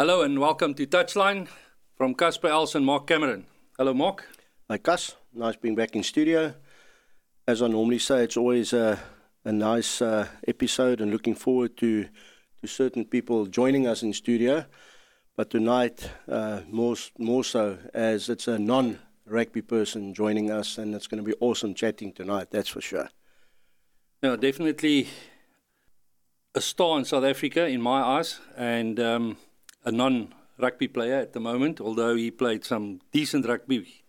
Hello and welcome to Touchline from Casper Els and Mark Cameron. Hello, Mark. Hi, Cas. Nice being back in studio. As I normally say, it's always a, a nice uh, episode and looking forward to, to certain people joining us in studio. But tonight, uh, more, more so, as it's a non rugby person joining us, and it's going to be awesome chatting tonight, that's for sure. Yeah, definitely a star in South Africa in my eyes, and um, a non rugby player at the moment, although he played some decent rugby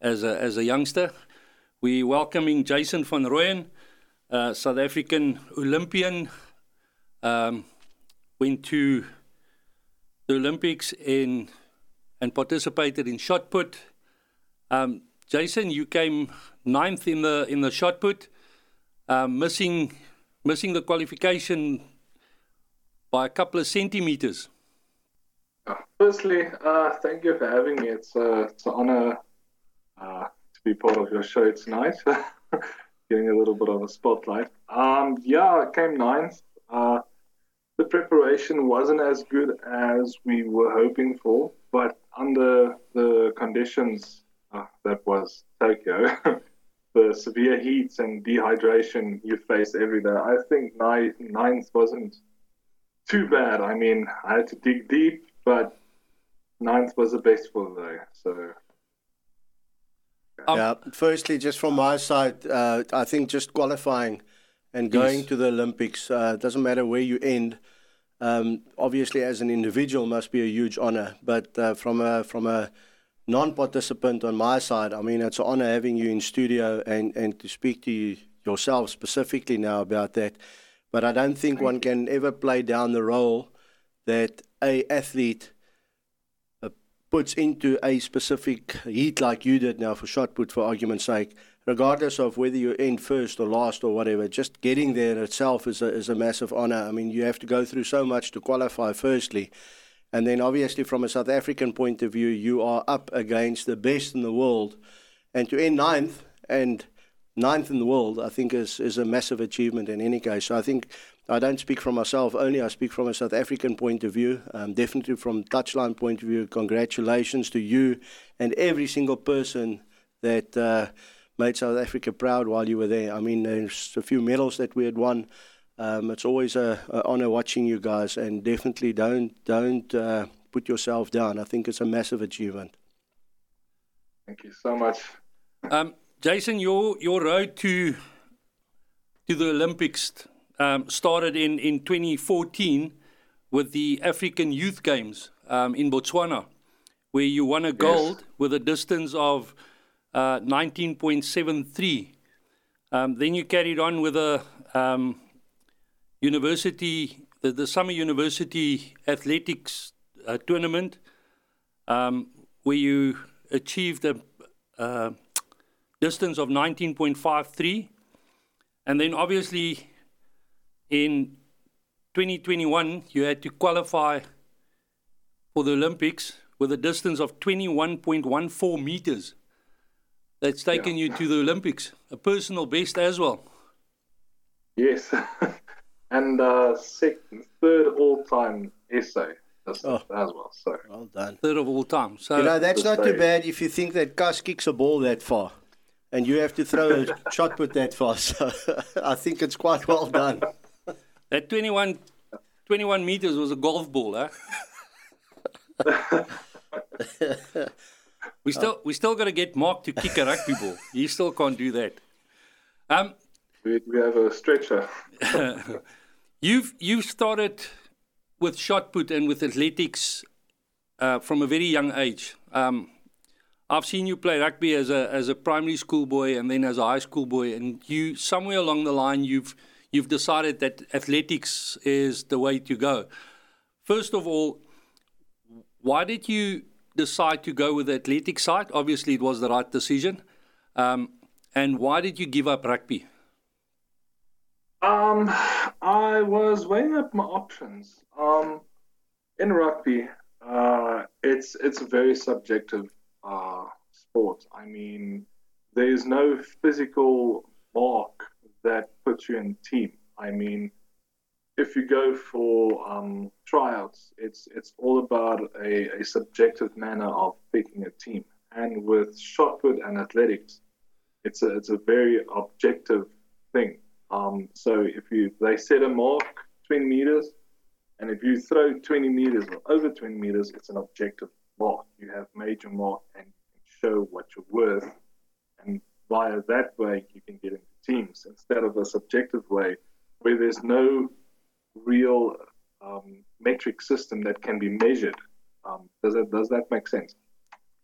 as a, as a youngster. We're welcoming Jason van Rooyen, uh, South African Olympian, um, went to the Olympics in and participated in shot put. Um, Jason, you came ninth in the in the shot put, uh, missing missing the qualification by a couple of centimeters. Firstly, uh, thank you for having me. It's, uh, it's an honor uh, to be part of your show tonight. Getting a little bit of a spotlight. Um, yeah, I came ninth. Uh, the preparation wasn't as good as we were hoping for, but under the conditions uh, that was Tokyo, the severe heats and dehydration you face every day, I think ninth wasn't too bad. I mean, I had to dig deep but ninth was the best for though. So. Um, yeah. Firstly, just from my side, uh, I think just qualifying and going yes. to the Olympics uh, doesn't matter where you end. Um, obviously, as an individual, must be a huge honor. But uh, from a from a non-participant on my side, I mean, it's an honor having you in studio and and to speak to you yourself specifically now about that. But I don't think one can ever play down the role that a athlete uh, puts into a specific heat like you did now for shot put, for argument's sake, regardless of whether you end first or last or whatever, just getting there in itself is a, is a massive honor. I mean, you have to go through so much to qualify, firstly. And then, obviously, from a South African point of view, you are up against the best in the world. And to end ninth and ninth in the world, I think, is, is a massive achievement in any case. So I think I don't speak for myself only, I speak from a South African point of view, um, definitely from touchline point of view. Congratulations to you and every single person that uh, made South Africa proud while you were there. I mean, there's a few medals that we had won. Um, it's always a, a honor watching you guys, and definitely don't don't uh, put yourself down. I think it's a massive achievement. Thank you so much. Um, Jason, your your road to to the Olympics um, started in, in 2014 with the African Youth Games um, in Botswana, where you won a gold yes. with a distance of uh, 19.73. Um, then you carried on with a um, university, the, the, Summer University Athletics uh, Tournament, um, where you achieved a uh, distance of 19.53. And then obviously in 2021, you had to qualify for the Olympics with a distance of 21.14 meters. That's taken yeah. you to the Olympics, a personal best as well. Yes, and uh, second, third all-time SA oh. as well. So well done, third of all time. So you know that's not too bad if you think that Gus kicks a ball that far, and you have to throw a shot put that far. So I think it's quite well done. That 21, 21 meters was a golf ball, huh? we still we still got to get Mark to kick a rugby ball. He still can't do that. Um, we, we have a stretcher. you've you've started with shot put and with athletics uh, from a very young age. Um, I've seen you play rugby as a as a primary school boy and then as a high school boy, and you somewhere along the line you've you've decided that athletics is the way to go. First of all, why did you decide to go with the athletic side? Obviously, it was the right decision. Um, and why did you give up rugby? Um, I was weighing up my options. Um, in rugby, uh, it's it's a very subjective uh, sport. I mean, there is no physical mark that puts you in team. I mean, if you go for um, tryouts, it's it's all about a, a subjective manner of picking a team. And with shot put and athletics, it's a it's a very objective thing. Um, so if you they set a mark 20 meters, and if you throw 20 meters or over 20 meters, it's an objective mark. You have made your mark and show what you're worth, and via that way you can get into teams instead of a subjective way where there's no real um, metric system that can be measured. Um, does that does that make sense?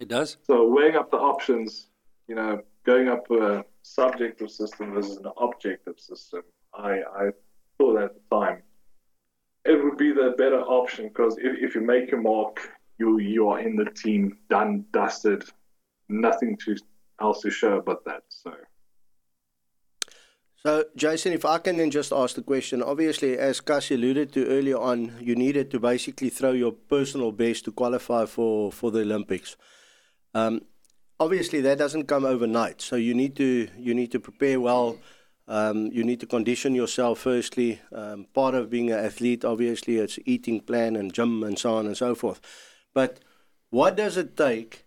It does. So weighing up the options, you know, going up a subjective system versus an objective system, I, I thought at the time it would be the better option because if, if you make your mark, you you are in the team, done, dusted, nothing to else to show but that. So. So, Jason, if I can then just ask the question, obviously, as Cassie alluded to earlier on, you needed to basically throw your personal best to qualify for, for the Olympics. Um, obviously, that doesn't come overnight. So you need to you need to prepare well. Um, you need to condition yourself firstly. Um, part of being an athlete, obviously, it's eating plan and gym and so on and so forth. But what does it take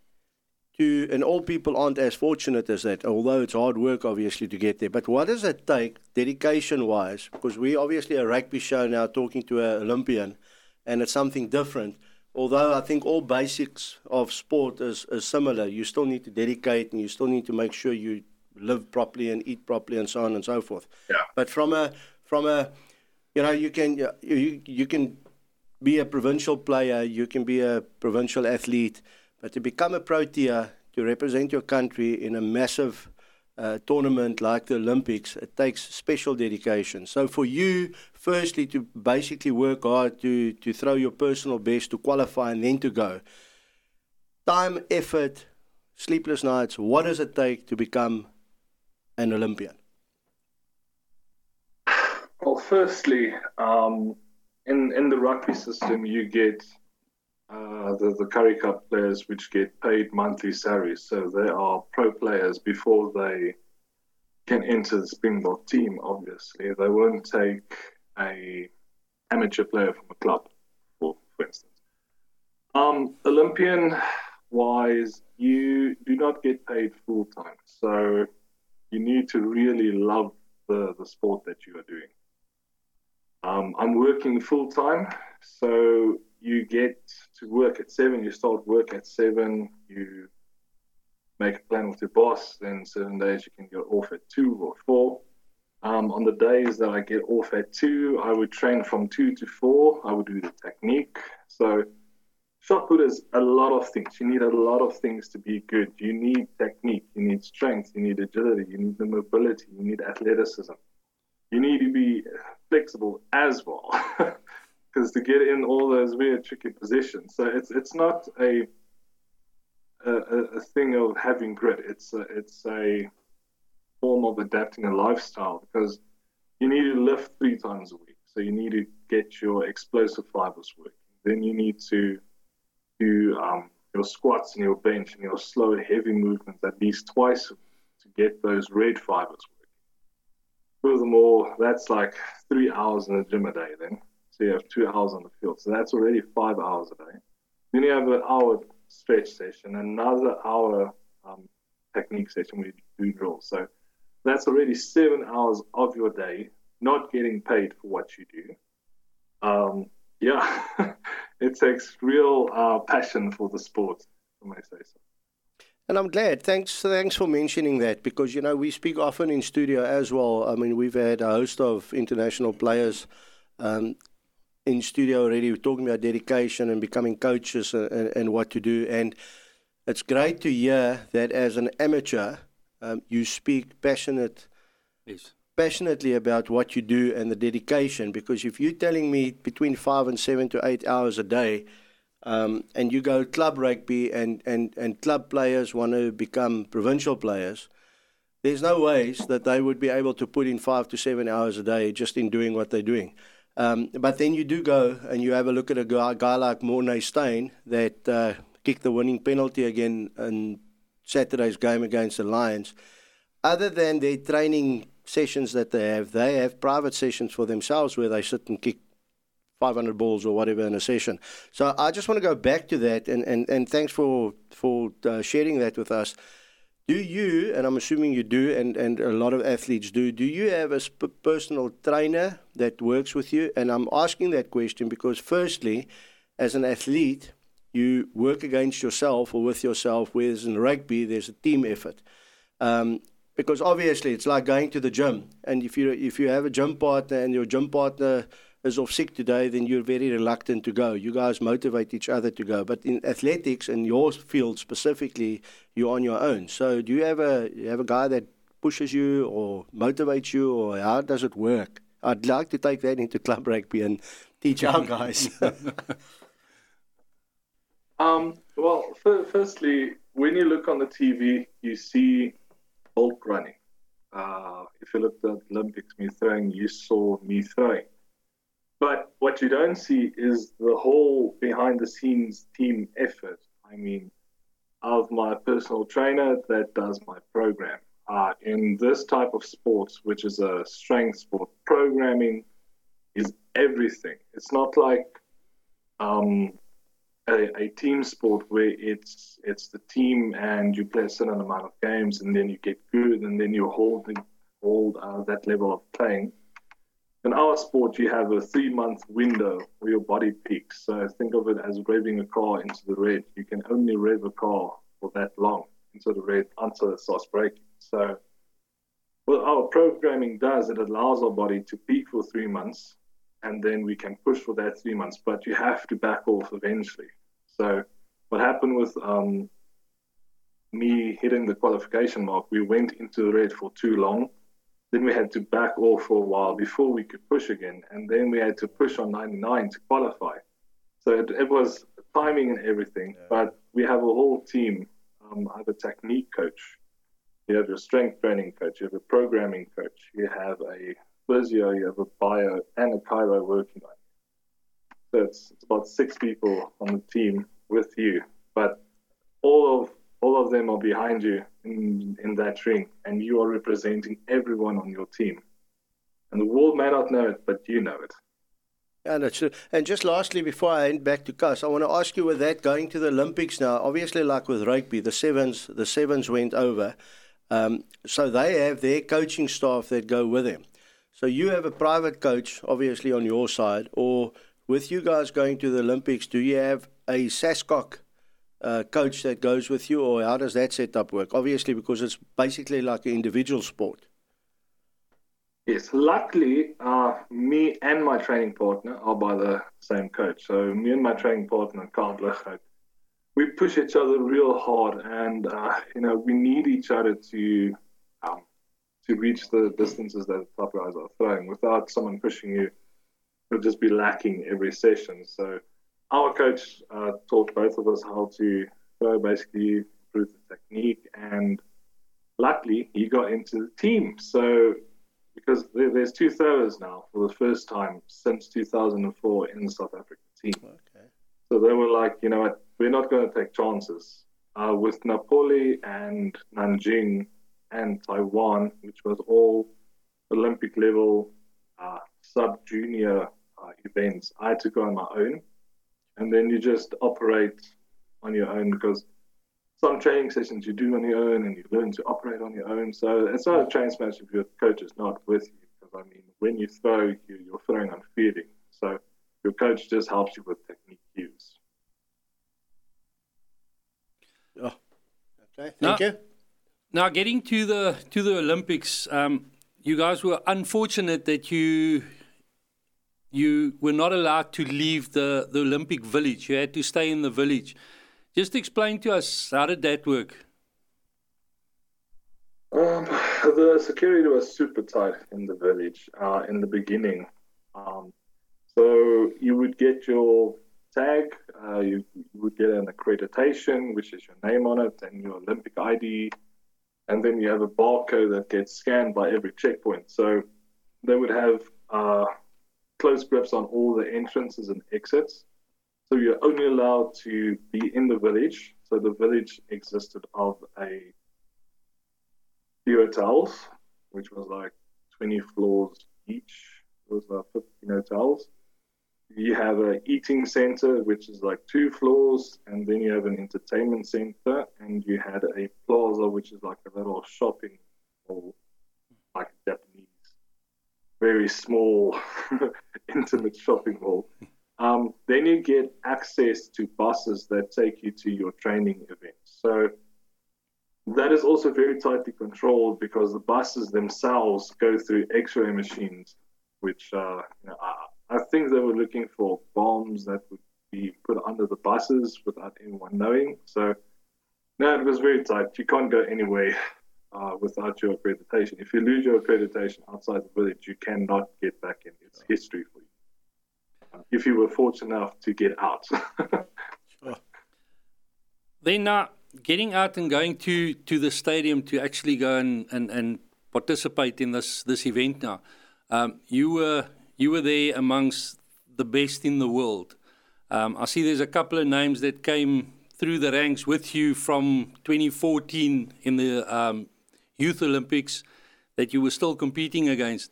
to, and all people aren't as fortunate as that, although it's hard work, obviously, to get there. But what does it take, dedication wise? Because we obviously a rugby show now talking to an Olympian, and it's something different. Although I think all basics of sport is, is similar, you still need to dedicate and you still need to make sure you live properly and eat properly and so on and so forth. Yeah. But from a from a you know you can you you can be a provincial player, you can be a provincial athlete, but to become a Protea, to represent your country in a massive uh, tournament like the Olympics, it takes special dedication. So for you, firstly, to basically work hard to to throw your personal best to qualify and then to go. Time, effort, sleepless nights. What does it take to become an Olympian? Well, firstly, um, in in the rugby system, you get uh, the the Currie Cup players, which get paid monthly salaries. So they are pro players before they can enter the Springbok team. Obviously, they won't take a amateur player from a club, for for instance. Um, Olympian wise, you do not get paid full time. So you need to really love the, the sport that you are doing. Um, I'm working full time, so you get to work at seven, you start work at seven, you make a plan with your boss, then certain days you can get off at two or four. Um, on the days that I get off at two, I would train from two to four. I would do the technique. So shot put is a lot of things. You need a lot of things to be good. You need technique, you need strength, you need agility, you need the mobility, you need athleticism. You need to be flexible as well, because to get in all those weird tricky positions. So it's it's not a a, a thing of having grit. It's a, it's a form of adapting a lifestyle because you need to lift three times a week. So you need to get your explosive fibers working. Then you need to do um, your squats and your bench and your slow, heavy movements at least twice to get those red fibers working. Furthermore, that's like three hours in the gym a day then. So you have two hours on the field. So that's already five hours a day. Then you have an hour stretch session, another hour um, technique session where you do drills. So that's already seven hours of your day not getting paid for what you do. Um, yeah, it takes real uh, passion for the sport, I may say so. And I'm glad. Thanks, thanks for mentioning that because you know we speak often in studio as well. I mean, we've had a host of international players um, in studio already. We're talking about dedication and becoming coaches and, and, and, what to do. And it's great to hear that as an amateur, um, you speak passionate. Yes passionately about what you do and the dedication because if you're telling me between five and seven to eight hours a day um, and you go club rugby and, and, and club players want to become provincial players, there's no ways that they would be able to put in five to seven hours a day just in doing what they're doing. Um, but then you do go and you have a look at a guy, guy like Morné Steyn that uh, kicked the winning penalty again in Saturday's game against the Lions. Other than their training sessions that they have. They have private sessions for themselves where they sit and kick 500 balls or whatever in a session. So I just want to go back to that, and, and, and thanks for, for uh, sharing that with us. Do you, and I'm assuming you do, and, and a lot of athletes do, do you have a sp- personal trainer that works with you? And I'm asking that question because, firstly, as an athlete, you work against yourself or with yourself, whereas in rugby, there's a team effort. Um, because obviously, it's like going to the gym. And if you, if you have a gym partner and your gym partner is off sick today, then you're very reluctant to go. You guys motivate each other to go. But in athletics, in your field specifically, you're on your own. So do you have a you have a guy that pushes you or motivates you, or how does it work? I'd like to take that into club rugby and teach our guys. um, well, firstly, when you look on the TV, you see Bolt running. Uh, if you looked at Olympics, me throwing, you saw me throwing. But what you don't see is the whole behind the scenes team effort. I mean, of my personal trainer that does my program. Uh, in this type of sports, which is a strength sport, programming is everything. It's not like um, a, a, team sport where it's it's the team and you play a certain amount of games and then you get good and then you hold hold uh, that level of playing in our sport, you have a three month window where your body peaks. So think of it as revving a car into the red. You can only rev a car for that long into the red until it starts breaking. So what our programming does, it allows our body to peak for three months and then we can push for that three months, but you have to back off eventually. So what happened with um, me hitting the qualification mark, we went into the red for too long then we had to back off for a while before we could push again. And then we had to push on 99 to qualify. So it, it was timing and everything. Yeah. But we have a whole team. Um, I have a technique coach. You have your strength training coach. You have a programming coach. You have a physio. You have a bio and a chiro working on it. So it's, it's about six people on the team with you. But all of all of them are behind you in, in that ring, and you are representing everyone on your team. And the world may not know it, but you know it. Yeah, that's true. And just lastly, before I end back to Cas, I want to ask you with that going to the Olympics now. Obviously, like with rugby, the sevens, the sevens went over, um, so they have their coaching staff that go with them. So you have a private coach, obviously on your side, or with you guys going to the Olympics, do you have a SASCOC uh, coach that goes with you, or how does that setup work? Obviously, because it's basically like an individual sport. Yes, luckily, uh, me and my training partner are by the same coach. So me and my training partner, Kyle Blignaut, we push each other real hard, and uh, you know we need each other to um, to reach the distances that the top guys are throwing. Without someone pushing you, you'll just be lacking every session. So our coach uh, taught both of us how to throw, basically through the technique, and luckily he got into the team. So because there's two throwers now for the first time since 2004 in the South African team. Okay. So they were like, you know what, we're not going to take chances. Uh, with Napoli and Nanjing and Taiwan, which was all Olympic level uh, sub junior uh, events, I had to go on my own and then you just operate on your own because some training sessions you do on your own and you learn to operate on your own. So it's not a training session if your coach is not with you. Because I mean, when you throw, you, you're throwing on feeling. So your coach just helps you with technique cues. Oh, okay. Thank now, you. Now, getting to the to the Olympics, um, you guys were unfortunate that you you were not allowed to leave the, the Olympic village. You had to stay in the village. Just explain to us how did that work? Um, the security was super tight in the village uh, in the beginning. Um, so you would get your tag, uh, you, you, would get an accreditation, which is your name on it, and your Olympic ID, and then you have a barcode that gets scanned by every checkpoint. So they would have uh, close grips on all the entrances and exits. So you're only allowed to be in the village. So the village existed of a few hotels, which was like 20 floors each. It was like 15 hotels. you have an eating center, which is like two floors, and then you have an entertainment center, and you had a plaza, which is like a little shopping mall, like Japanese, very small, intimate shopping mall. Um, then you get access to buses that take you to your training events. So that is also very tightly controlled because the buses themselves go through X-ray machines, which uh, you know, I, I think they were looking for bombs that would be put under the buses without anyone knowing. So no, it was very tight. You can't go anywhere uh, without your accreditation. If you lose your accreditation outside the village, you cannot get back in. It's history for you if you were fortunate enough to get out. sure. Then, uh, getting out and going to, to the stadium to actually go and, and, and participate in this, this event now, um, you, were, you were there amongst the best in the world. Um, I see there's a couple of names that came through the ranks with you from 2014 in the um, Youth Olympics that you were still competing against.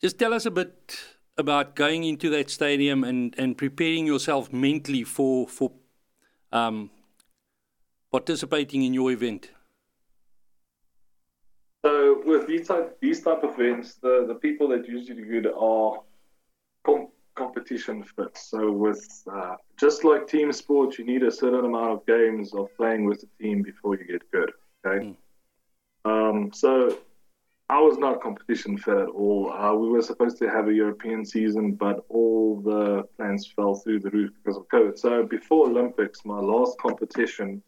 Just tell us a bit about going into that stadium and, and preparing yourself mentally for for um, participating in your event? So with these type these type of events, the, the people that usually do good are com- competition fit. So with uh, just like team sports, you need a certain amount of games of playing with the team before you get good. Okay. Mm. Um, so I was not competition fit at all. Uh, we were supposed to have a European season, but all the plans fell through the roof because of COVID. So before Olympics, my last competition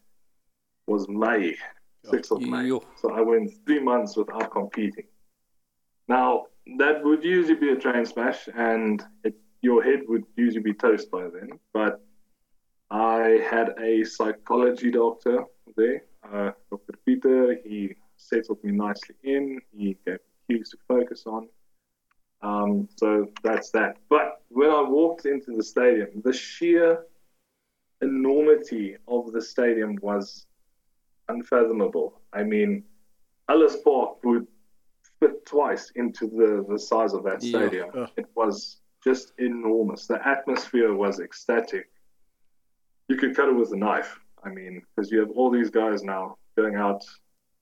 was May, 6th of May. So I went three months without competing. Now, that would usually be a train smash, and it, your head would usually be toast by then. But I had a psychology doctor there, uh, Dr. Peter. He settled me nicely in. He gave me cues to focus on. Um, so that's that. But when I walked into the stadium, the sheer enormity of the stadium was unfathomable. I mean, Ellis Park would fit twice into the, the size of that stadium. Yeah. It was just enormous. The atmosphere was ecstatic. You could cut it with a knife. I mean, because you have all these guys now going out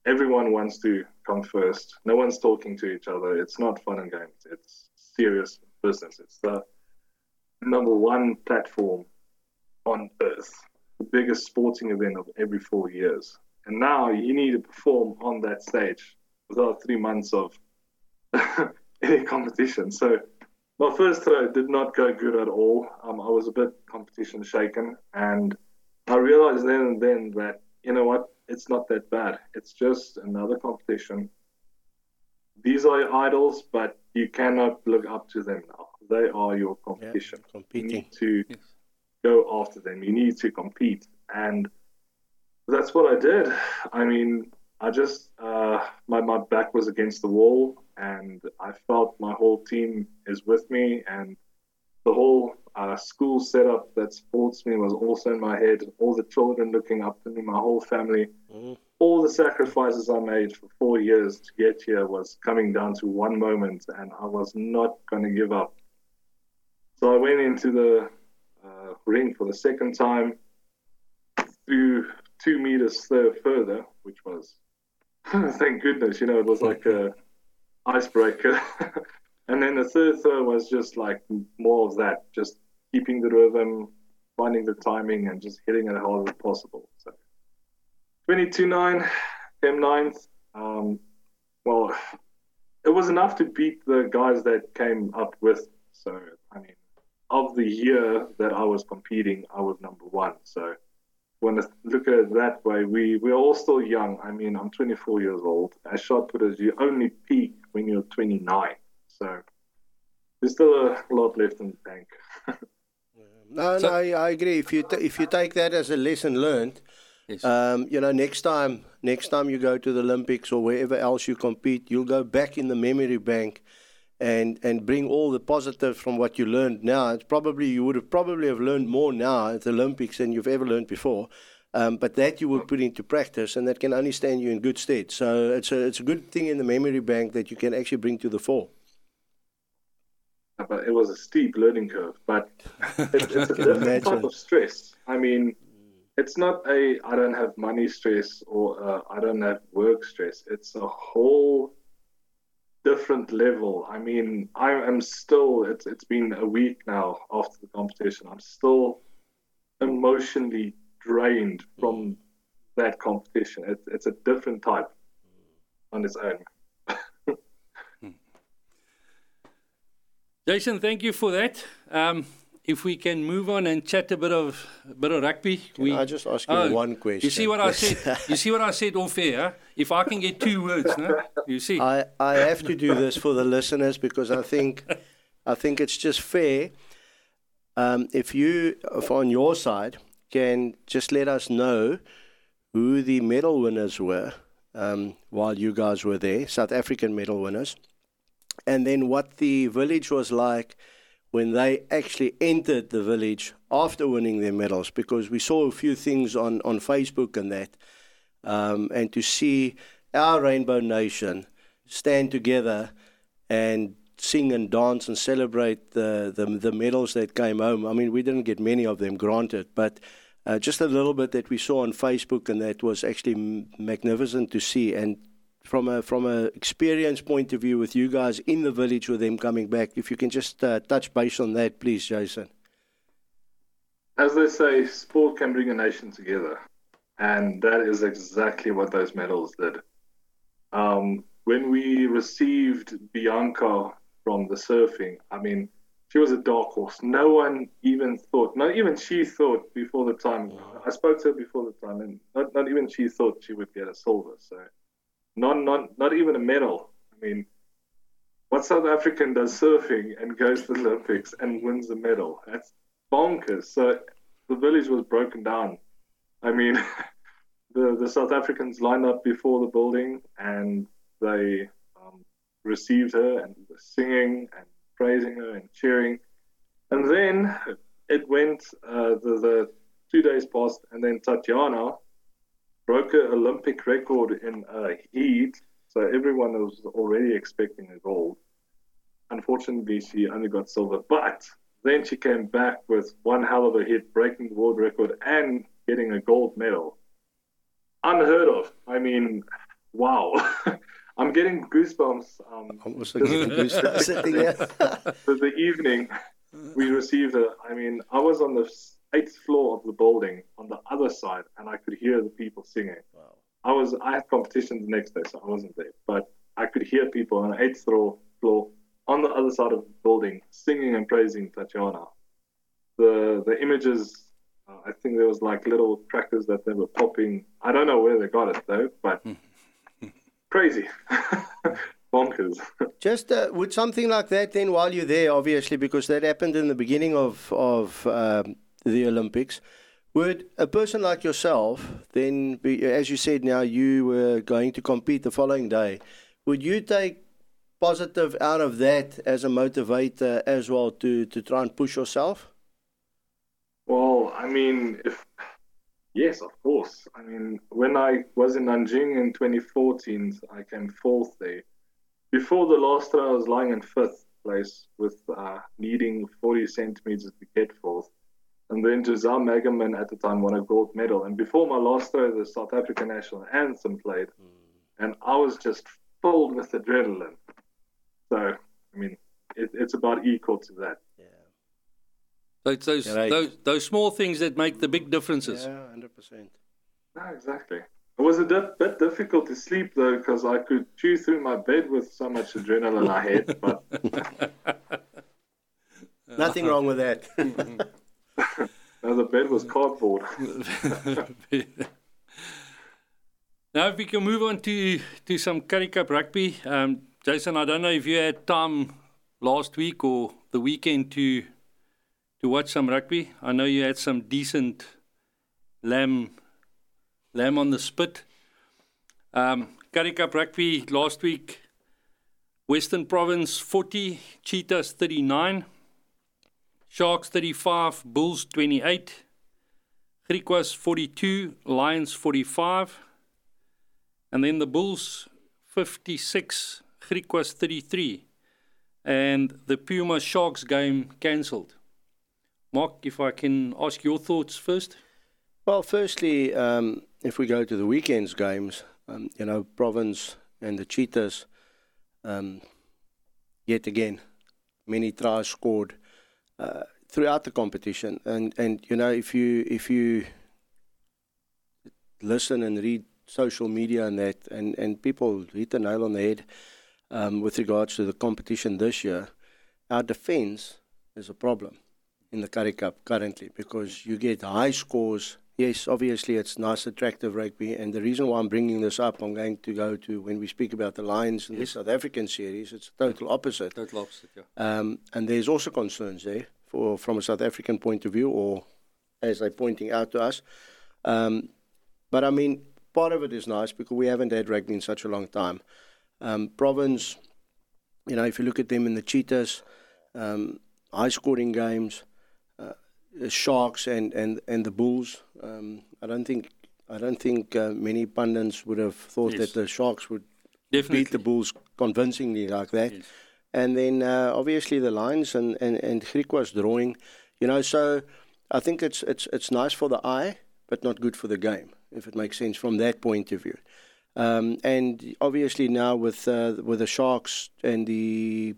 everyone wants to come first. No one's talking to each other. It's not fun and games. It's serious business. It's the number one platform on earth, the biggest sporting event of every four years. And now you need to perform on that stage without three months of any competition. So my first throw did not go good at all. Um, I was a bit competition shaken, and I realized then and then that you know what it's not that bad. It's just another competition. These are your idols, but you cannot look up to them now. They are your competition. Yeah, competing. You need to yes. go after them. You need to compete, and that's what I did. I mean, I just uh, my my back was against the wall, and I felt my whole team is with me, and the whole uh, school setup that supports me was also in my head. All the children looking up to me, my whole family, mm. all the sacrifices I made for four years to get here was coming down to one moment, and I was not going to give up. So I went into the uh, ring for the second time, threw two meters further, which was, thank goodness, you know, it was like a icebreaker. and then the third throw was just like more of that, just keeping the rhythm, finding the timing, and just hitting it as hard as possible. So 22-9, came ninth. Um, well, it was enough to beat the guys that came up with. So I mean, of the year that I was competing, I was number one. So when I look at it that way, we we're all still young. I mean, I'm 24 years old. As shot putters, you only peak when you're 29. So there's still a lot left in the tank. No, so, no, I, I, agree. If you t- if you take that as a lesson learned, yes. um, you know, next time next time you go to the Olympics or wherever else you compete, you'll go back in the memory bank and and bring all the positive from what you learned now. It's probably you would have probably have learned more now at the Olympics than you've ever learned before. Um, but that you will put into practice, and that can only stand you in good stead. So it's a it's a good thing in the memory bank that you can actually bring to the fore. But it was a steep learning curve. But it, it's a different type of stress. I mean, it's not a I don't have money stress or uh, I don't have work stress. It's a whole different level. I mean, I am still. It's it's been a week now after the competition. I'm still emotionally drained from that competition. It, it's a different type on its own. Jason, thank you for that. Um, if we can move on and chat a bit of a bit of rugby. Can we, I just ask you oh, one question? You see what I said? you see what I said off air? If I can get two words, no? You see? I, I have to do this for the listeners because I think I think it's just fair. Um, if you, if on your side, can just let us know who the medal winners were um, while you guys were there, South African medal winners and then what the village was like when they actually entered the village after winning their medals, because we saw a few things on, on Facebook and that, um, and to see our Rainbow Nation stand together and sing and dance and celebrate the, the, the medals that came home. I mean, we didn't get many of them, granted, but uh, just a little bit that we saw on Facebook, and that was actually magnificent to see. And from a from a experience point of view with you guys in the village with them coming back. If you can just uh, touch base on that, please, Jason. As they say, sport can bring a nation together, and that is exactly what those medals did. Um, when we received Bianca from the surfing, I mean, she was a dark horse. No one even thought, not even she thought before the time. I spoke to her before the time, and not, not even she thought she would get a silver. So not not not even a medal. I mean, what South African does surfing and goes to the Olympics and wins a medal? That's bonkers. So the village was broken down. I mean, the the South Africans lined up before the building and they um, received her and were singing and praising her and cheering. And then it went uh, the the two days passed, and then Tatjana broke an Olympic record in a heat, so everyone was already expecting a gold. Unfortunately, she only got silver, but then she came back with one hell of a hit, breaking the world record and getting a gold medal. Unheard of. I mean, wow. I'm getting goosebumps. Um, I'm also getting goosebumps the evening we received it. I mean, I was on the eighth floor of the building on the other side, and I could hear the people singing. Wow. I was I had competition the next day, so I wasn't there, but I could hear people on the eighth floor floor on the other side of the building singing and praising Tatjana. The the images. Uh, I think there was like little crackers that they were popping. I don't know where they got it though, but crazy. bonkers. Just uh, with something like that, then while you're there, obviously, because that happened in the beginning of of um, the Olympics. Would a person like yourself then be, as you said now, you were going to compete the following day, would you take positive out of that as a motivator as well to, to try and push yourself? Well, I mean, if yes, of course. I mean, when I was in Nanjing in 2014, I came fourth there. Before the last I was lying in fifth place with uh, needing 40 centimeters to get fourth. And then Gezelle Magerman at the time won a gold medal. And before my last throw, the South African national anthem played. Mm. And I was just filled with adrenaline. So, I mean, it, it's about equal to that. Yeah. Those, those, right. those, those small things that make the big differences. Yeah, 100%. No, exactly. It was a bit difficult to sleep though because I could chew through my bed with so much adrenaline I had. But nothing wrong with that. no, the bed was cardboard. now, if we can move on to, to some Currie Cup rugby. Um, Jason, I don't know if you had time last week or the weekend to to watch some rugby. I know you had some decent lamb lamb on the spit. Um, Currie Cup rugby last week. Western Province 40, Cheetahs 39. Sharks 35, Bulls 28, Griquas 42, Lions 45, and then the Bulls 56, Griquas 33. and the Puma Sharks game cancelled. Mark, if I can ask your thoughts first. Well, firstly, um, if we go to the weekend's games, um, you know, Province and the Cheetahs, um, yet again, many tries scored uh, throughout the competition, and and you know, if you if you listen and read social media and that, and and people hit the nail on the head um, with regards to the competition this year, our defence is a problem in the Currie Cup currently because you get high scores. Yes, obviously it's nice, attractive rugby, and the reason why I'm bringing this up, I'm going to go to when we speak about the Lions in yes. the South African series. It's total opposite. Total opposite, yeah. Um, and there's also concerns there for from a South African point of view, or as they're pointing out to us. Um, but I mean, part of it is nice because we haven't had rugby in such a long time. Um, Province, you know, if you look at them in the Cheetahs, um, high scoring games, Sharks and, and, and the Bulls. Um, I don't think I don't think uh, many pundits would have thought yes. that the Sharks would Definitely. beat the Bulls convincingly like that. Yes. And then uh, obviously the Lions and and and was drawing, you know. So I think it's it's it's nice for the eye, but not good for the game, if it makes sense from that point of view. Um, and obviously now with uh, with the Sharks and the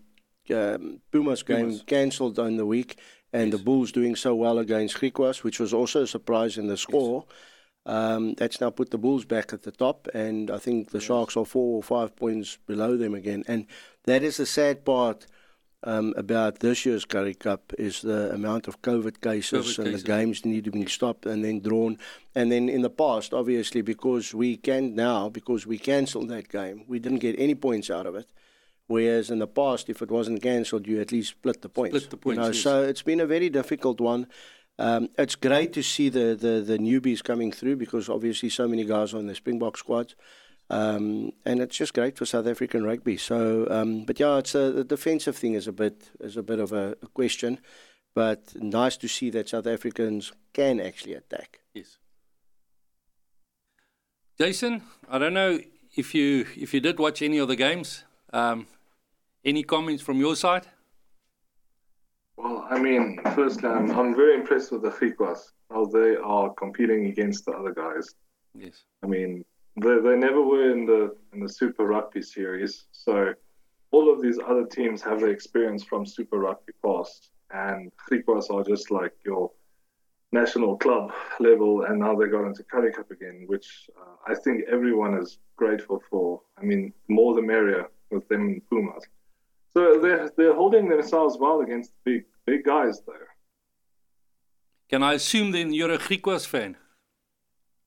um, Pumas game Pumas. cancelled on the week, and yes. the Bulls doing so well against Griquas, which was also a surprise in the score. Yes. Um, that's now put the Bulls back at the top, and I think the yes. Sharks are four or five points below them again. And that is the sad part um, about this year's Currie Cup is the amount of COVID cases COVID and cases. the games need to be stopped and then drawn. And then in the past, obviously, because we can now, because we cancelled that game, we didn't get any points out of it. Whereas in the past, if it wasn't cancelled, you at least split the points. Split the points. You know, yes. So it's been a very difficult one. Um, it's great to see the, the, the newbies coming through because obviously so many guys on the Springbok squads. Um, and it's just great for South African rugby. So, um, but yeah, it's a, the defensive thing is a bit is a bit of a, a, question, but nice to see that South Africans can actually attack. Yes. Jason, I don't know if you if you did watch any of the games. Um, any comments from your side? Well, I mean, firstly, I'm, I'm very impressed with the Griquas, how they are competing against the other guys. Yes. I mean, they, they never were in the in the Super Rugby series, so all of these other teams have the experience from Super Rugby past, and Griquas are just like your national club level, and now they got into Currie Cup again, which uh, I think everyone is grateful for. I mean, more the merrier with them and Pumas. So they're they're holding themselves well against big big guys, though. Can I assume then you're a Griquas fan?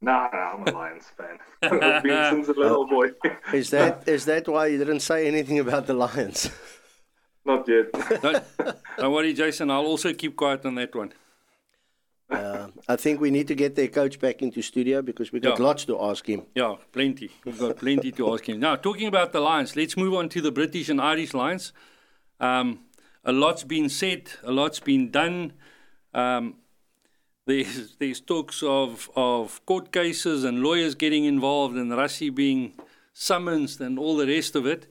Nah, nah, I'm a Lions fan. I've been since a little boy. is that is that why you didn't say anything about the Lions? Not yet. don't, don't worry, Jason. I'll also keep quiet on that one. I think we need to get their coach back into studio because we've got yeah. lots to ask him. Yeah, plenty. We've got plenty to ask him. Now, talking about the Lions, let's move on to the British and Irish Lions. Um, a lot's been said, a lot's been done. Um, there's, there's talks of, of court cases and lawyers getting involved and Rassie being summoned and all the rest of it.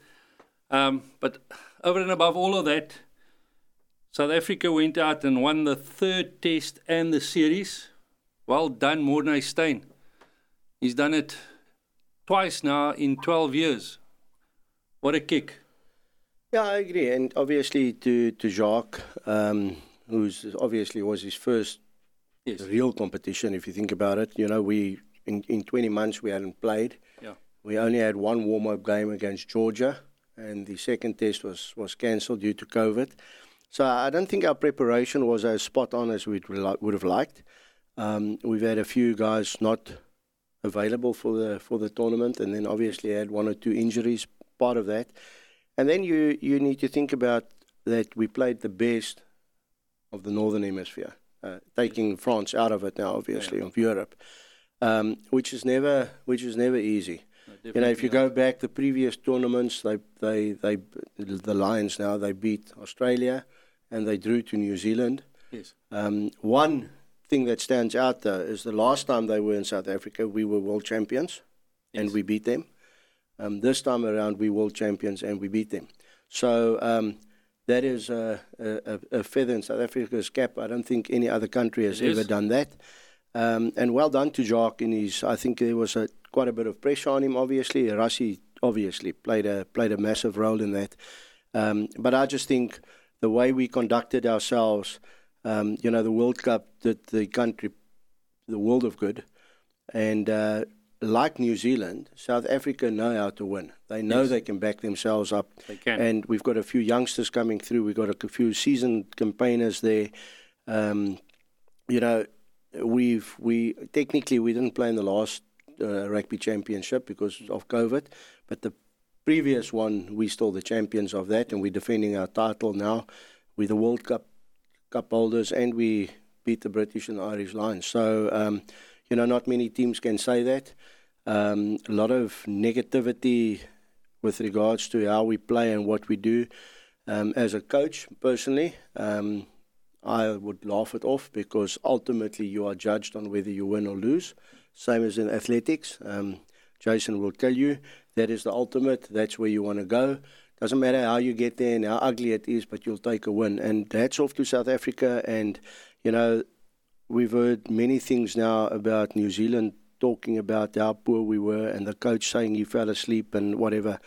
Um, but over and above all of that, South Africa went out and won the third test and the series. Well done, Morné Steyn. He's done it twice now in 12 years. What a kick. Yeah, I agree. And obviously to, to Jacques, um, who's obviously was his first yes. real competition, if you think about it. You know, we in, in 20 months we hadn't played. Yeah. We only had one warm up game against Georgia, and the second test was, was cancelled due to COVID. So I don't think our preparation was as spot on as we would have liked. Um, we've had a few guys not available for the for the tournament, and then obviously had one or two injuries, part of that. And then you you need to think about that we played the best of the northern hemisphere uh, taking France out of it now, obviously, yeah. of Europe, um, which is never which is never easy. No, you know, if you go back the previous tournaments, they they they the Lions now they beat Australia, and they drew to New Zealand. Yes. Um, one thing that stands out though is the last time they were in South Africa, we were world champions, yes. and we beat them. Um, this time around, we world champions and we beat them. So um, that is a, a, a, feather in South Africa's cap. I don't think any other country has ever done that. Um, and well done to Jacques in his. I think there was a, quite a bit of pressure on him. Obviously, Rassie obviously played a played a massive role in that. Um, but I just think the way we conducted ourselves, um, you know, the World Cup did the country the world of good, and uh, like New Zealand, South Africa know how to win. They know yes. they can back themselves up. They can. And we've got a few youngsters coming through. We've got a few seasoned campaigners there. Um, you know, we've we technically we didn't play in the last uh, rugby championship because of COVID, but the previous one we still the champions of that, and we're defending our title now. We're the World Cup cup holders, and we beat the British and the Irish Lions. So. Um, you know, not many teams can say that. Um, a lot of negativity with regards to how we play and what we do. Um, as a coach, personally, um, I would laugh it off because ultimately you are judged on whether you win or lose. Same as in athletics. Um, Jason will tell you that is the ultimate. That's where you want to go. Doesn't matter how you get there and how ugly it is, but you'll take a win. And that's off to South Africa. And, you know, We've heard many things now about New Zealand talking about how poor we were and the coach saying he fell asleep and whatever.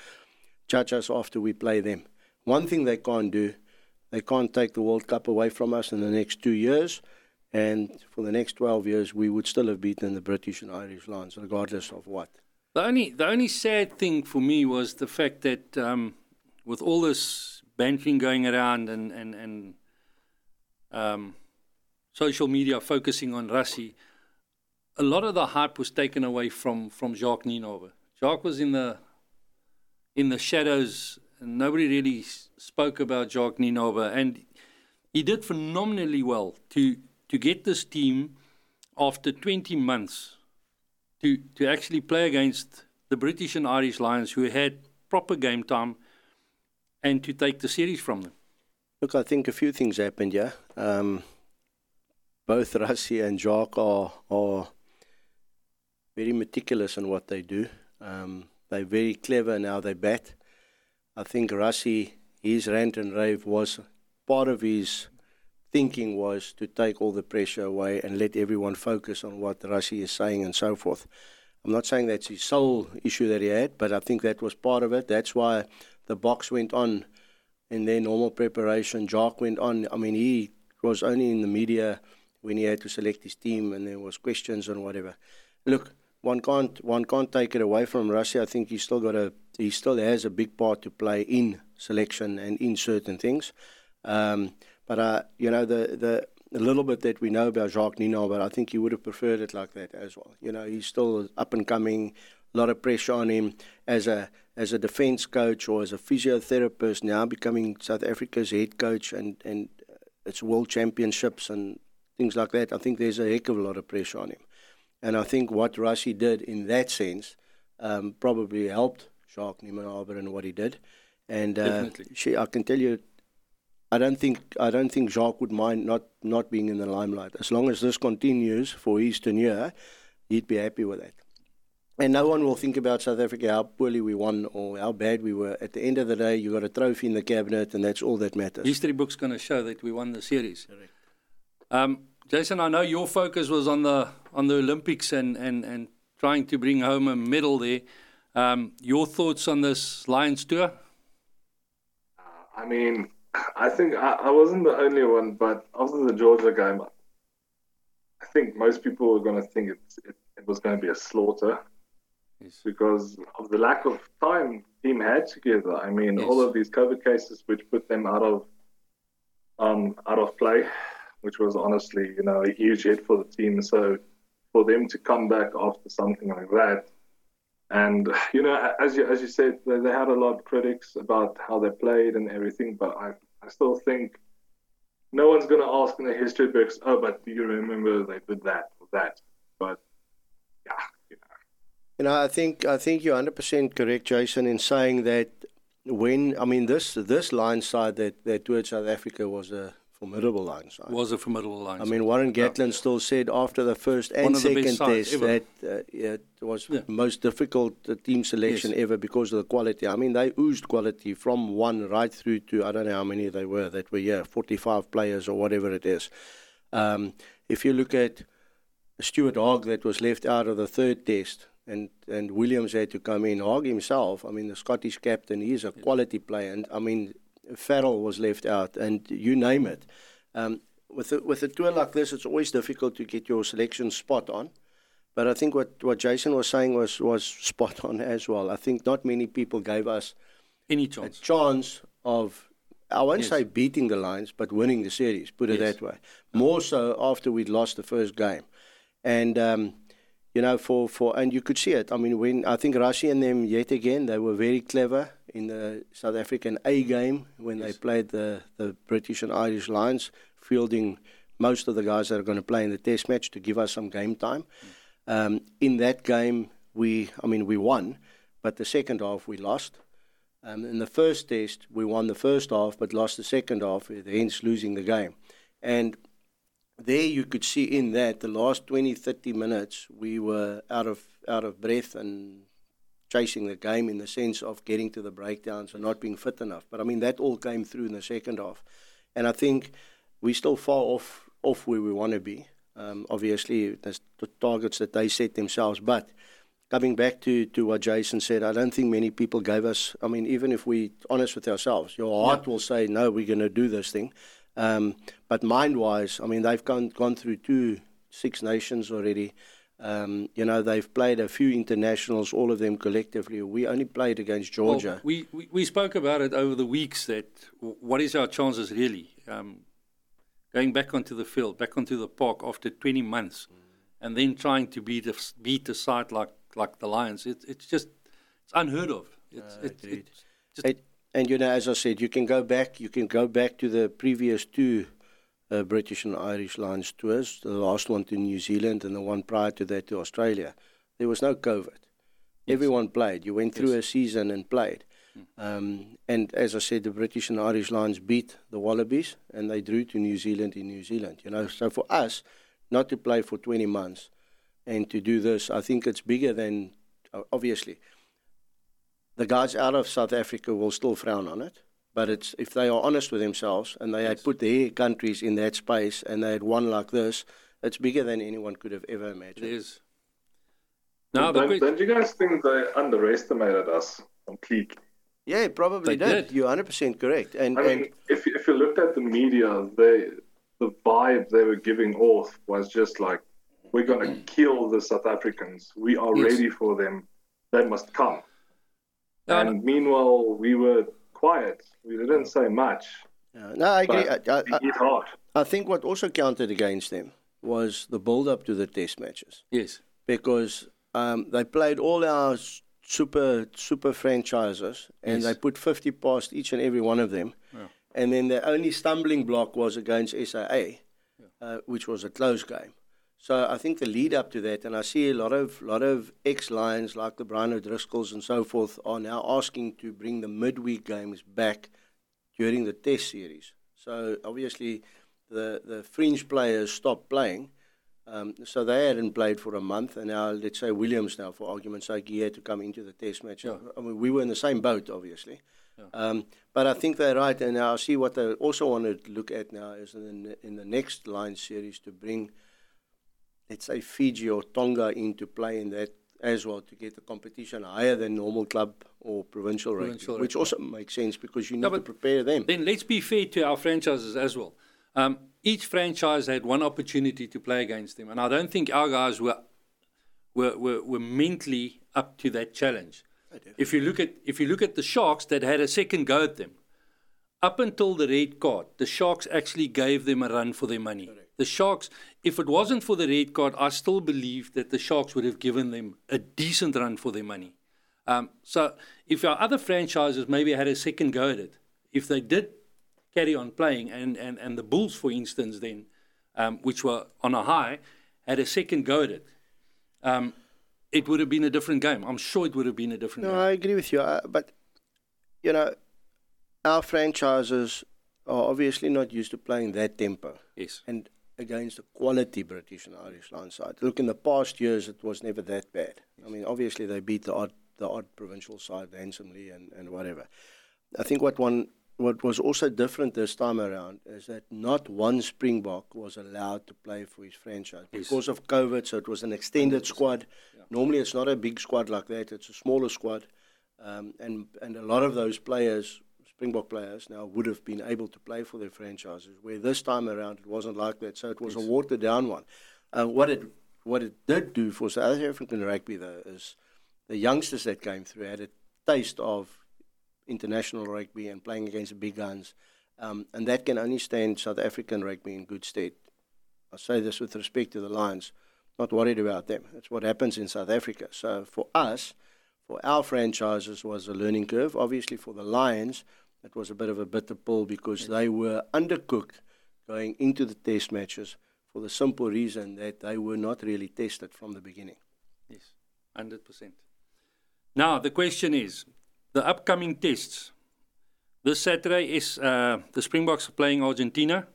Judge us after we play them. One thing they can't do, they can't take the World Cup away from us in the next two years. And for the next 12 years, we would still have beaten the British and Irish Lions, regardless of what. The only, the only sad thing for me was the fact that um, with all this bantering going around and, and, and um, social media focusing on Rassie, a lot of the hype was taken away from from Jacques Nienaber. Jacques was in the in the shadows, and nobody really spoke about Jacques Nienaber, and he did phenomenally well to to get this team after 20 months to to actually play against the British and Irish Lions, who had proper game time, and to take the series from them. Look, I think a few things happened. Yeah. Um, both Rassie and Jacques are, are very meticulous in what they do. Um, they're very clever in how they bat. I think Rassie, his rant and rave was part of his thinking was to take all the pressure away and let everyone focus on what Rassie is saying and so forth. I'm not saying that's his sole issue that he had, but I think that was part of it. That's why the Boks went on in their normal preparation. Jacques went on. I mean, he was only in the media when he had to select his team and there was questions and whatever. Look, one can't one can't take it away from Rassie. I think he still got a he still has a big part to play in selection and in certain things. Um, but uh, you know the the a little bit that we know about Jacques Nino, but I think he would have preferred it like that as well. You know, he's still up and coming, a lot of pressure on him as a as a defence coach or as a physiotherapist now becoming South Africa's head coach and and it's world championships and things like that. I think there's a heck of a lot of pressure on him. And I think what Rassie did in that sense um, probably helped Jacques Nienaber and what he did. And uh, she, I can tell you, I don't think I don't think Jacques would mind not, not being in the limelight. As long as this continues for his tenure, he'd be happy with that. And no one will think about South Africa, how poorly we won or how bad we were. At the end of the day, you got a trophy in the cabinet, and that's all that matters. History book's going to show that we won the series. Correct. Um, Jason, I know your focus was on the on the Olympics and, and, and trying to bring home a medal there. Um, your thoughts on this Lions tour? Uh, I mean, I think I, I, wasn't the only one, but after the Georgia game, I think most people were going to think it, it, it was going to be a slaughter yes. because of the lack of time team had together. I mean, yes. all of these COVID cases, which put them out of um, out of play which was honestly, you know, a huge hit for the team. So for them to come back after something like that, and you know, as you as you said, they, they had a lot of critics about how they played and everything, but I I still think no one's to ask in the history books, oh, but do you remember they did that or that? But yeah, you know. You know, I think I think you're 100% correct, Jason, in saying that when I mean this this Lions side that that toured South Africa was a formidable Lions side. Was a formidable line. I mean, Warren Gatland yeah. still said after the first and second test that uh, it was yeah. most difficult uh, team selection yes. ever because of the quality. I mean, they oozed quality from one right through to I don't know how many they were that were yeah, 45 players or whatever it is. Um, if you look at Stuart Hogg that was left out of the third test, and and Williams had to come in. Hogg himself, I mean, the Scottish captain, he's a quality player, and I mean, Farrell was left out, and you name it. Um, with a, with a tour like this, it's always difficult to get your selection spot on. But I think what, what Jason was saying was, was spot on as well. I think not many people gave us any chance, a chance of, I won't yes. say beating the Lions, but winning the series, put it yes. that way. More so after we'd lost the first game. And um, you know, for, for and you could see it. I mean, when I think Rassie and them yet again, they were very clever in the South African A game when yes. they played the the British and Irish Lions, fielding most of the guys that are going to play in the Test match to give us some game time. Mm. Um, in that game, we, I mean, we won, but the second half we lost. Um, in the first test, we won the first half, but lost the second half, hence losing the game. And there you could see in that the last 20, 30 minutes, we were out of, out of breath and chasing the game in the sense of getting to the breakdowns and not being fit enough. But I mean, that all came through in the second half. And I think we're still far off, off where we want to be. Um, obviously, there's the targets that they set themselves. But coming back to, to what Jason said, I don't think many people gave us, I mean, even if we're honest with ourselves, your heart will say, no, we're going to do this thing. Um, but mind-wise, I mean, they've gone gone through two Six Nations already. Um, you know, they've played a few internationals, all of them collectively. We only played against Georgia. Well, we, we, we spoke about it over the weeks that what is our chances really um, going back onto the field, back onto the park after 20 months, mm. and then trying to beat a, beat a side like like the Lions. It, it's just it's unheard of. It's, uh, it, it's just, it, and you know, as I said, you can go back. You can go back to the previous two uh, British and Irish Lions tours. The last one to New Zealand, and the one prior to that to Australia. There was no COVID. Yes. Everyone played. You went through yes. a season and played. Hmm. Um, and as I said, the British and Irish Lions beat the Wallabies, and they drew to New Zealand in New Zealand. You know, so for us, not to play for 20 months and to do this, I think it's bigger than obviously the guys out of South Africa will still frown on it. But it's if they are honest with themselves and they yes. had put their countries in that space and they had won like this, it's bigger than anyone could have ever imagined. It is. No, don't, don't you guys think they underestimated us completely? Yeah, probably did. did. You're 100% correct. And, I mean, and if, if you looked at the media, they, the vibe they were giving off was just like, we're going to kill the South Africans. We are yes. ready for them. They must come and meanwhile, we were quiet. We didn't say much. Yeah, no, I agree. I, I, I, think what also counted against them was the build up to the test matches. Yes. Because um, they played all our super super franchises and yes. they put 50 past each and every one of them. Yeah. And then the only stumbling block was against SAA, yeah. uh, which was a close game. So I think the lead up to that, and I see a lot of lot of ex Lions like the Brian O'Driscolls and so forth are now asking to bring the midweek games back during the Test series. So obviously, the the fringe players stopped playing, um, so they hadn't played for a month, and now let's say Williams now, for argument's sake, he had to come into the Test match. Yeah. I mean, we were in the same boat, obviously. Yeah. Um, but I think they're right, and now I see what they also want to look at now is in the, in the next Lions series to bring let's say Fiji or Tonga into play in that as well to get the competition higher than normal club or provincial, provincial which also makes sense because you need no, to prepare them. Then let's be fair to our franchises as well. Um, each franchise had one opportunity to play against them, and I don't think our guys were were, were, were mentally up to that challenge. If you look at if you look at the Sharks that had a second go at them, up until the red card, the Sharks actually gave them a run for their money. Correct. The Sharks, if it wasn't for the red card, I still believe that the Sharks would have given them a decent run for their money. Um, so if our other franchises maybe had a second go at it, if they did carry on playing, and, and, and the Bulls, for instance, then, um, which were on a high, had a second go at it, um, it would have been a different game. I'm sure it would have been a different no, game. I agree with you. Uh, but, you know, our franchises are obviously not used to playing that tempo. Yes. And against the quality British and Irish Lions side. Look, in the past years, it was never that bad. I mean, obviously they beat the odd the odd provincial side handsomely and, and whatever. I think what one what was also different this time around is that not one Springbok was allowed to play for his franchise Yes. because of COVID. So it was an extended squad. Normally, it's not a big squad like that; it's a smaller squad, um, and and a lot of those players, Springbok players, now would have been able to play for their franchises. Where this time around, it wasn't like that. So it was a watered down one. Uh, what it what it did do for South African rugby though is the youngsters that came through had a taste of international rugby and playing against the big guns. Um, and that can only stand South African rugby in good stead. I say this with respect to the Lions, not worried about them. That's what happens in South Africa. So for us, for our franchises, was a learning curve. Obviously, for the Lions, it was a bit of a bitter pill because they were undercooked going into the test matches for the simple reason that they were not really tested from the beginning. Yes, 100%. Now, the question is the upcoming tests. This Saturday is uh, the Springboks are playing Argentina,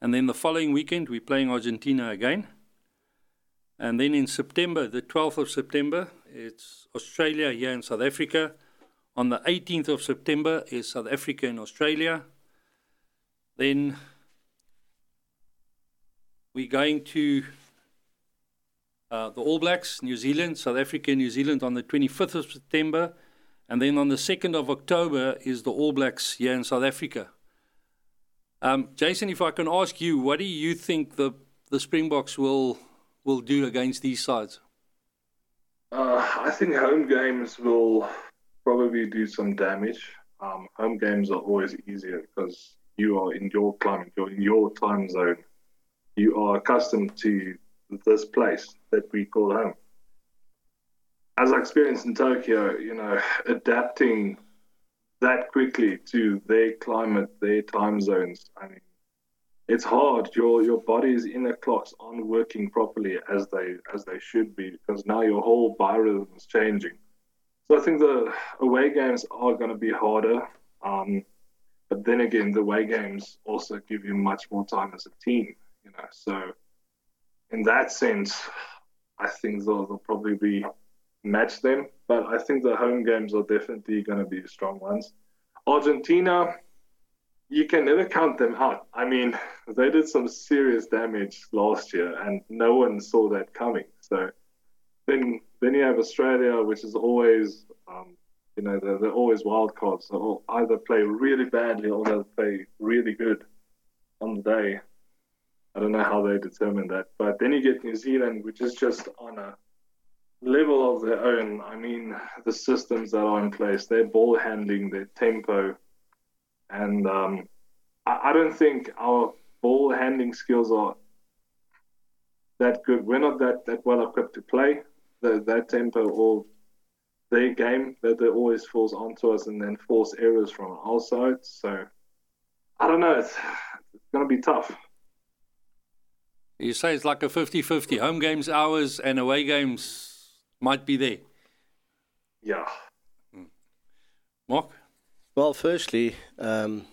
and then the following weekend we're playing Argentina again. And then in September, the 12th of September, it's Australia here in South Africa. On the 18th of September is South Africa and Australia. Then we're going to uh, the All Blacks, New Zealand, South Africa, New Zealand on the 25th of September. And then on the 2nd of October is the All Blacks here in South Africa. Um, Jason, if I can ask you, what do you think the, the Springboks will, will do against these sides? Uh, I think home games will probably do some damage. Um, home games are always easier because you are in your climate, you're in your time zone. You are accustomed to this place that we call home. As I experienced in Tokyo, you know, adapting that quickly to their climate, their time zones. I mean, it's hard. Your your body's inner clocks aren't working properly as they as they should be because now your whole biorhythm is changing. So I think the away games are going to be harder. Um, but then again, the away games also give you much more time as a team. You know, so in that sense, I think they'll, they'll probably be match them. But I think the home games are definitely going to be strong ones. Argentina, you can never count them out. I mean, they did some serious damage last year, and no one saw that coming. So then, then you have Australia, which is always, um, you know, they're, they're always wild cards. So either play really badly or they'll play really good on the day. I don't know how they determine that. But then you get New Zealand, which is just on a level of their own. I mean, the systems that are in place, their ball handling, their tempo, and um, I, I don't think our ball handling skills are that good. We're not that, that well equipped to play the, that tempo or their game that they always falls onto us and then force errors from our side. So I don't know. It's, it's going to be tough. You say it's like a 50 50. Home games ours and away games might be there. Yeah. Mark? Well, firstly, um,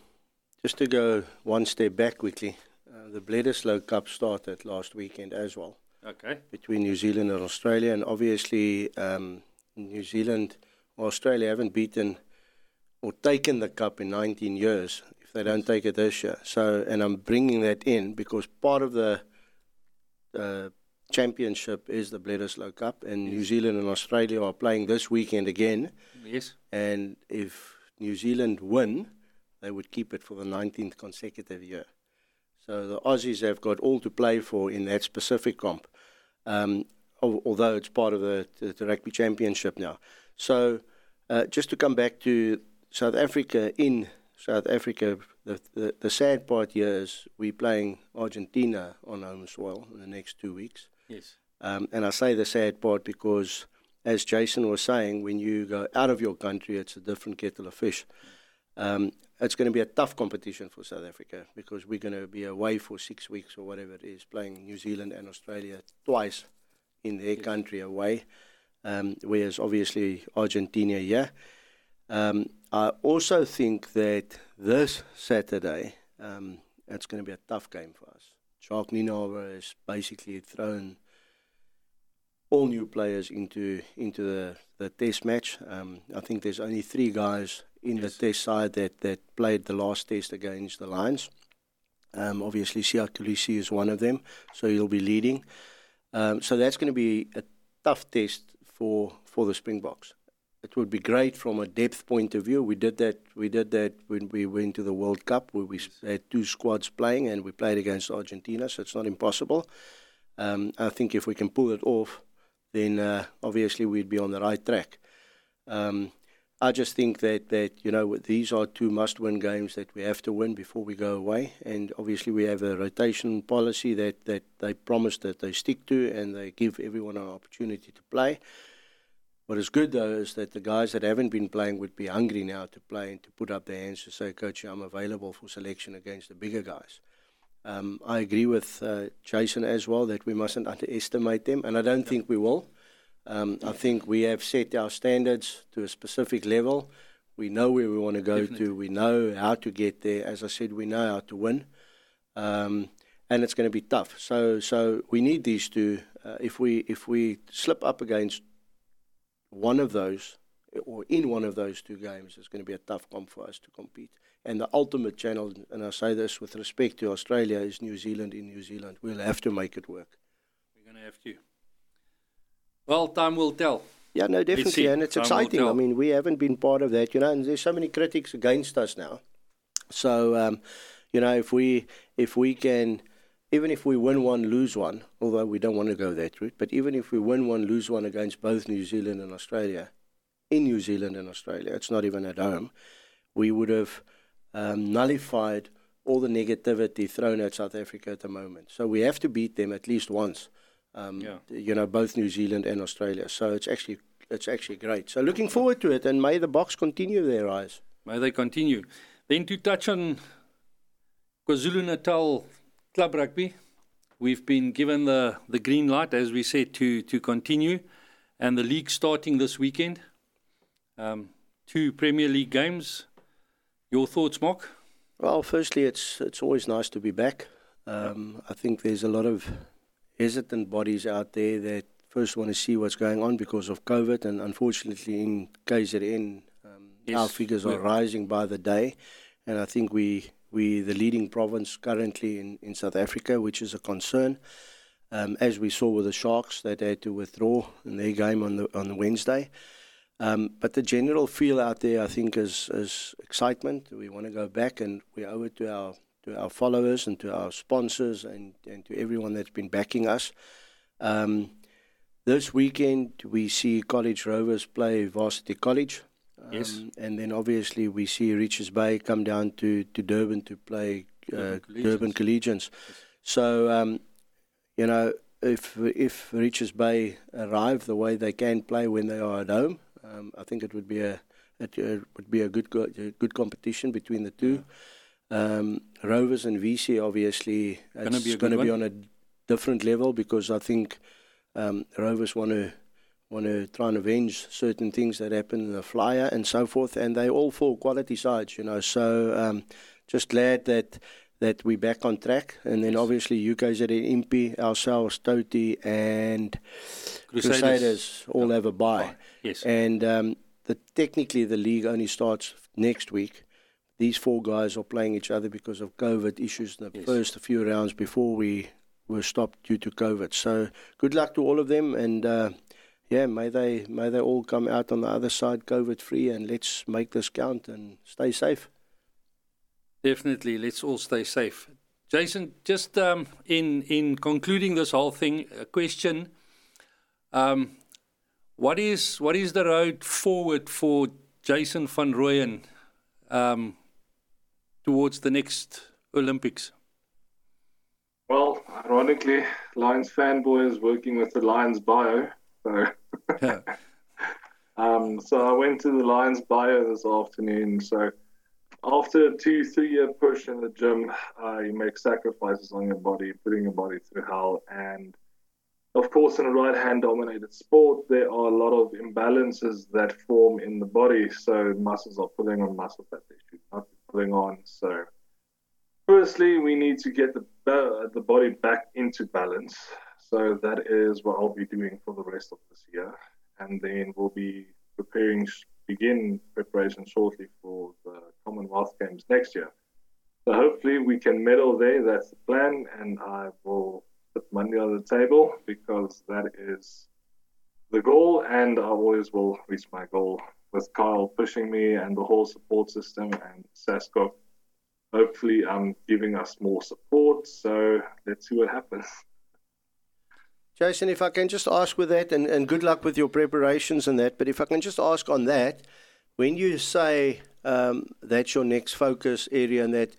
just to go one step back quickly, uh, the Bledisloe Cup started last weekend as well Okay. between New Zealand and Australia, and obviously um, New Zealand or Australia haven't beaten or taken the cup in 19 years if they don't take it this year. So, and I'm bringing that in because part of the uh, championship is the Bledisloe Cup, and New Zealand and Australia are playing this weekend again. Yes. And if New Zealand win, they would keep it for the 19th consecutive year. So the Aussies have got all to play for in that specific comp, um, although it's part of the, the, the Rugby Championship now. So uh, just to come back to South Africa, in South Africa, the, the, the sad part here is we're playing Argentina on home soil in the next two weeks. Yes. Um, and I say the sad part because, as Jason was saying, when you go out of your country, it's a different kettle of fish. Um, it's going to be a tough competition for South Africa because we're going to be away for six weeks or whatever it is, playing New Zealand and Australia twice in their country away, um, whereas obviously Argentina, yeah. Um, I also think that this Saturday, Um, it's going to be a tough game for us. Jacques Nienaber has basically thrown all new players into into the, the test match. Um, I think there's only three guys in yes. the test side that, that played the last test against the Lions. Um, obviously, Siya Kolisi is one of them, so he'll be leading. Um, so that's going to be a tough test for for the Springboks. It would be great from a depth point of view. We did that. We did that when we went to the World Cup, where we had two squads playing, and we played against Argentina. So it's not impossible. Um, I think if we can pull it off, then uh, obviously we'd be on the right track. Um, I just think that, that you know these are two must-win games that we have to win before we go away, and obviously we have a rotation policy that, that they promise that they stick to, and they give everyone an opportunity to play. What is good though is that the guys that haven't been playing would be hungry now to play and to put up their hands to say, "Coach, I'm available for selection against the bigger guys." Um, I agree with uh, Jason as well that we mustn't underestimate them, and I don't think we will. Um, I think we have set our standards to a specific level. We know where we want to go Definitely. to. We know how to get there. As I said, we know how to win, um, and it's going to be tough. So, so we need these two. Uh, if we if we slip up against one of those, or in one of those two games, it's going to be a tough comp for us to compete. And the ultimate channel, and I say this with respect to Australia, is New Zealand in New Zealand. We'll have to make it work. We're going to have to. Well, time will tell. Yeah, no, definitely, and it's time exciting. I mean, we haven't been part of that, you know, and there's so many critics against us now. So, um, you know, if we if we can, even if we win one, lose one, although we don't want to go that route, but even if we win one, lose one against both New Zealand and Australia, in New Zealand and Australia, it's not even at home, we would have um, nullified all the negativity thrown at South Africa at the moment. So we have to beat them at least once um, yeah. you know, both New Zealand and Australia. So it's actually it's actually great. So looking forward to it, and may the Boks continue their rise. May they continue. Then to touch on KwaZulu Natal Club Rugby, we've been given the, the green light, as we said, to to continue, and the league starting this weekend. Um, two Premier League games. Your thoughts, Mark? Well, firstly, it's it's always nice to be back. Um, I think there's a lot of hesitant bodies out there that first want to see what's going on because of COVID, and unfortunately, in KZN, um, yes. our figures are rising by the day, and I think we we the leading province currently in, in South Africa, which is a concern. Um, as we saw with the Sharks, that they had to withdraw in their game on the on the Wednesday. Um, but the general feel out there, I think, is, is excitement. We want to go back, and we owe it to our to our followers and to our sponsors and, and to everyone that's been backing us. Um, this weekend, we see College Rovers play Varsity College. Um, yes. And then obviously, we see Richards Bay come down to, to Durban to play uh, Durban Collegians. Yes. So, um, you know, if if Richards Bay arrive the way they can play when they are at home, um, I think it would be a it, it would be a good a good competition between the two. Yeah. Um, Rovers and VC obviously it's going to be on a different level because I think um, Rovers want to want to try and avenge certain things that happened in the flyer and so forth, and they all fall quality sides, you know. So um, just glad that that we're back on track, and then obviously you guys at Impi, ourselves, Toti, and Crusaders, Crusaders all have a bye. Yes, and um, the technically the league only starts next week these four guys are playing each other because of COVID issues in the yes. first few rounds before we were stopped due to COVID. So good luck to all of them, and uh, yeah, may they may they all come out on the other side COVID free, and let's make this count and stay safe. Definitely, let's all stay safe. Jason, just um, in in concluding this whole thing, a question. Um, what is what is the road forward for Jason van Rooyen um, towards the next Olympics? Well, ironically, Lions fanboy is working with the Lions bio. So, um, so I went to the Lions bio this afternoon. So, after a two, three year push in the gym, uh, you make sacrifices on your body, putting your body through hell. And of course, in a right hand dominated sport, there are a lot of imbalances that form in the body. So, muscles are pulling on muscles that they should not pulling on. So firstly, we need to get the the body back into balance. So that is what I'll be doing for the rest of this year, and then we'll be preparing, begin preparation shortly for the Commonwealth Games next year. So hopefully we can medal there. That's the plan, and I will put money on the table because that is the goal, and I always will reach my goal with Kyle pushing me and the whole support system and SASCOC. Hopefully, I'm giving us more support. So let's see what happens. Jason, if I can just ask with that, and, and good luck with your preparations and that, but if I can just ask on that, when you say um, that's your next focus area and that,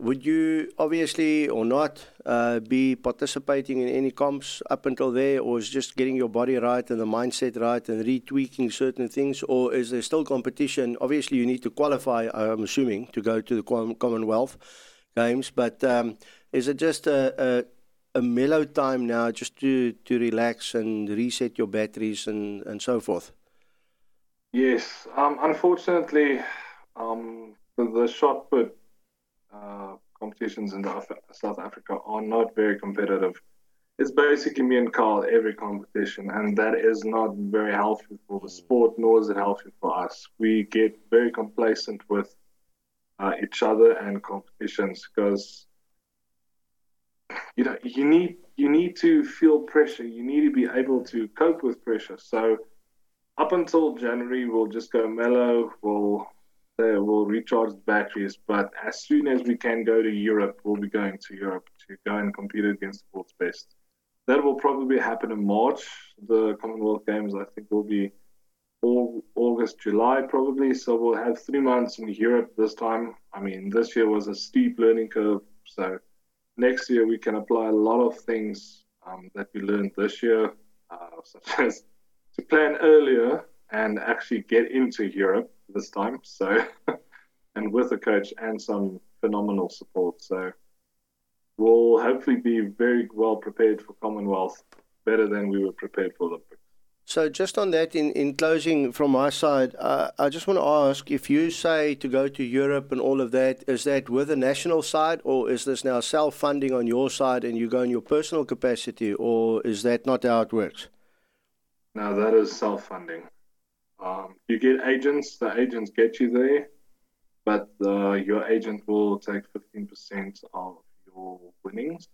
would you obviously or not uh, be participating in any comps up until there, or is just getting your body right and the mindset right and retweaking certain things, or is there still competition? Obviously, you need to qualify, I'm assuming, to go to the Commonwealth Games, but um, is it just a, a, a, mellow time now just to, to relax and reset your batteries and, and so forth? Yes, um, unfortunately, um, the, the shot put uh, competitions in South Africa are not very competitive. It's basically me and Carl every competition, and that is not very healthy for the sport, nor is it healthy for us. We get very complacent with uh, each other and competitions because you know you need you need to feel pressure. You need to be able to cope with pressure. So up until January, we'll just go mellow. We'll uh, we'll recharge the batteries. But as soon as we can go to Europe, we'll be going to Europe to go and compete against the world's best. That will probably happen in March. The Commonwealth Games, I think, will be August, July, probably. So we'll have three months in Europe this time. I mean, this year was a steep learning curve. So next year we can apply a lot of things um, that we learned this year, uh, such as to plan earlier and actually get into Europe this time. So, and with a coach and some phenomenal support. So, we'll hopefully be very well prepared for Commonwealth, better than we were prepared for Olympics. So, just on that, in, in closing from my side, uh, I just want to ask if you say to go to Europe and all of that, is that with the national side, or is this now self funding on your side and you go in your personal capacity, or is that not how it works? No, that is self funding. Um, you get agents, the agents get you there, but uh, your agent will take 15% of your winnings,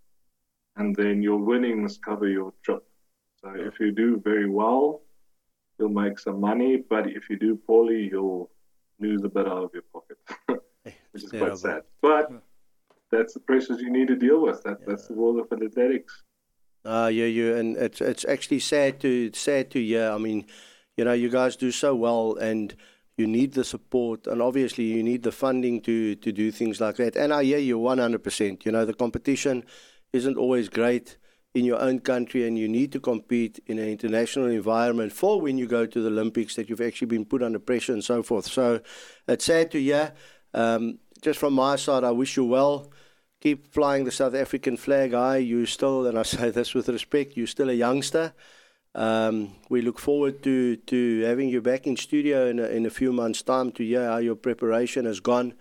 and then your winnings cover your trip. So yeah. if you do very well, you'll make some money, but if you do poorly, you'll lose a bit out of your pocket, which is yeah, quite sad. But that's the pressures you need to deal with. That, yeah. That's the world of athletics. Uh, yeah, yeah, and it's it's actually sad to sad to hear. I mean, you know, you guys do so well and you need the support and obviously you need the funding to, to do things like that. And I hear you 100%. You know, the competition isn't always great in your own country and you need to compete in an international environment for when you go to the Olympics that you've actually been put under pressure and so forth. So it's sad to hear. Um, just from my side, I wish you well. Keep flying the South African flag high. You still, and I say this with respect, you're still a youngster. Um, we look forward to, to having you back in studio in a, in a few months' time to hear how your preparation has gone.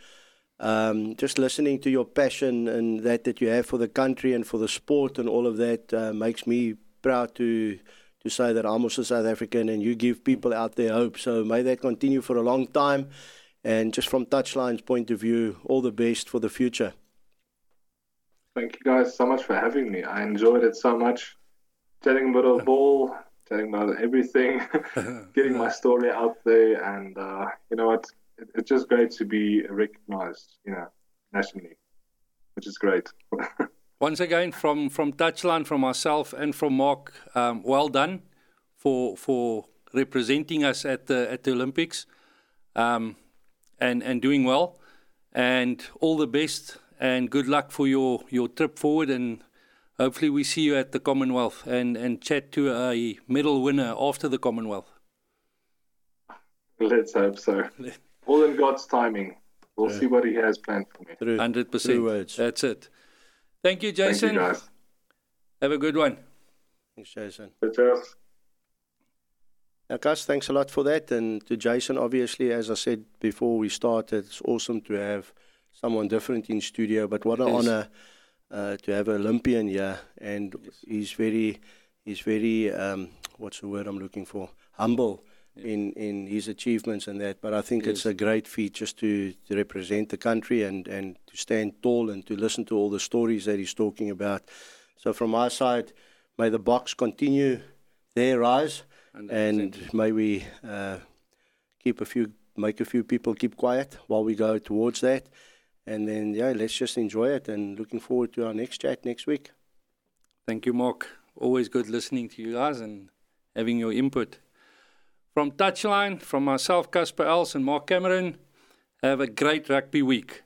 Um, just listening to your passion and that that you have for the country and for the sport and all of that uh, makes me proud to to say that I'm also South African and you give people out there hope. So may that continue for a long time. And just from Touchline's point of view, all the best for the future. Thank you guys so much for having me. I enjoyed it so much telling about a ball, telling about everything, getting my story out there, and uh, you know what? It, it's just great to be recognized, you know, nationally, which is great. Once again, from from Touchline, from myself and from Mark, um, well done for for representing us at the at the Olympics, um, and and doing well, and all the best and good luck for your your trip forward and hopefully we see you at the Commonwealth and, and chat to a medal winner after the Commonwealth. Let's hope so. All in God's timing. We'll yeah. see what He has planned for me. Hundred percent. That's it. Thank you, Jason. Thank you, Have a good one. Thanks, Jason. Cheers. Now, Gus, thanks a lot for that. And to Jason, obviously, as I said before we started, it's awesome to have someone different in studio. But what an Yes. honor uh, to have an Olympian here, and he's very, he's very, um, what's the word I'm looking for? Humble in in his achievements and that. But I think it's a great feat just to, to represent the country and and to stand tall and to listen to all the stories that he's talking about. So from our side, may the Boks continue their rise, and may we uh, keep a few, make a few people keep quiet while we go towards that, and then yeah, let's just enjoy it. And looking forward to our next chat next week. Thank you, Mark. Always good listening to you guys and having your input. From Touchline, from myself, Casper Els, and Mark Cameron, have a great rugby week.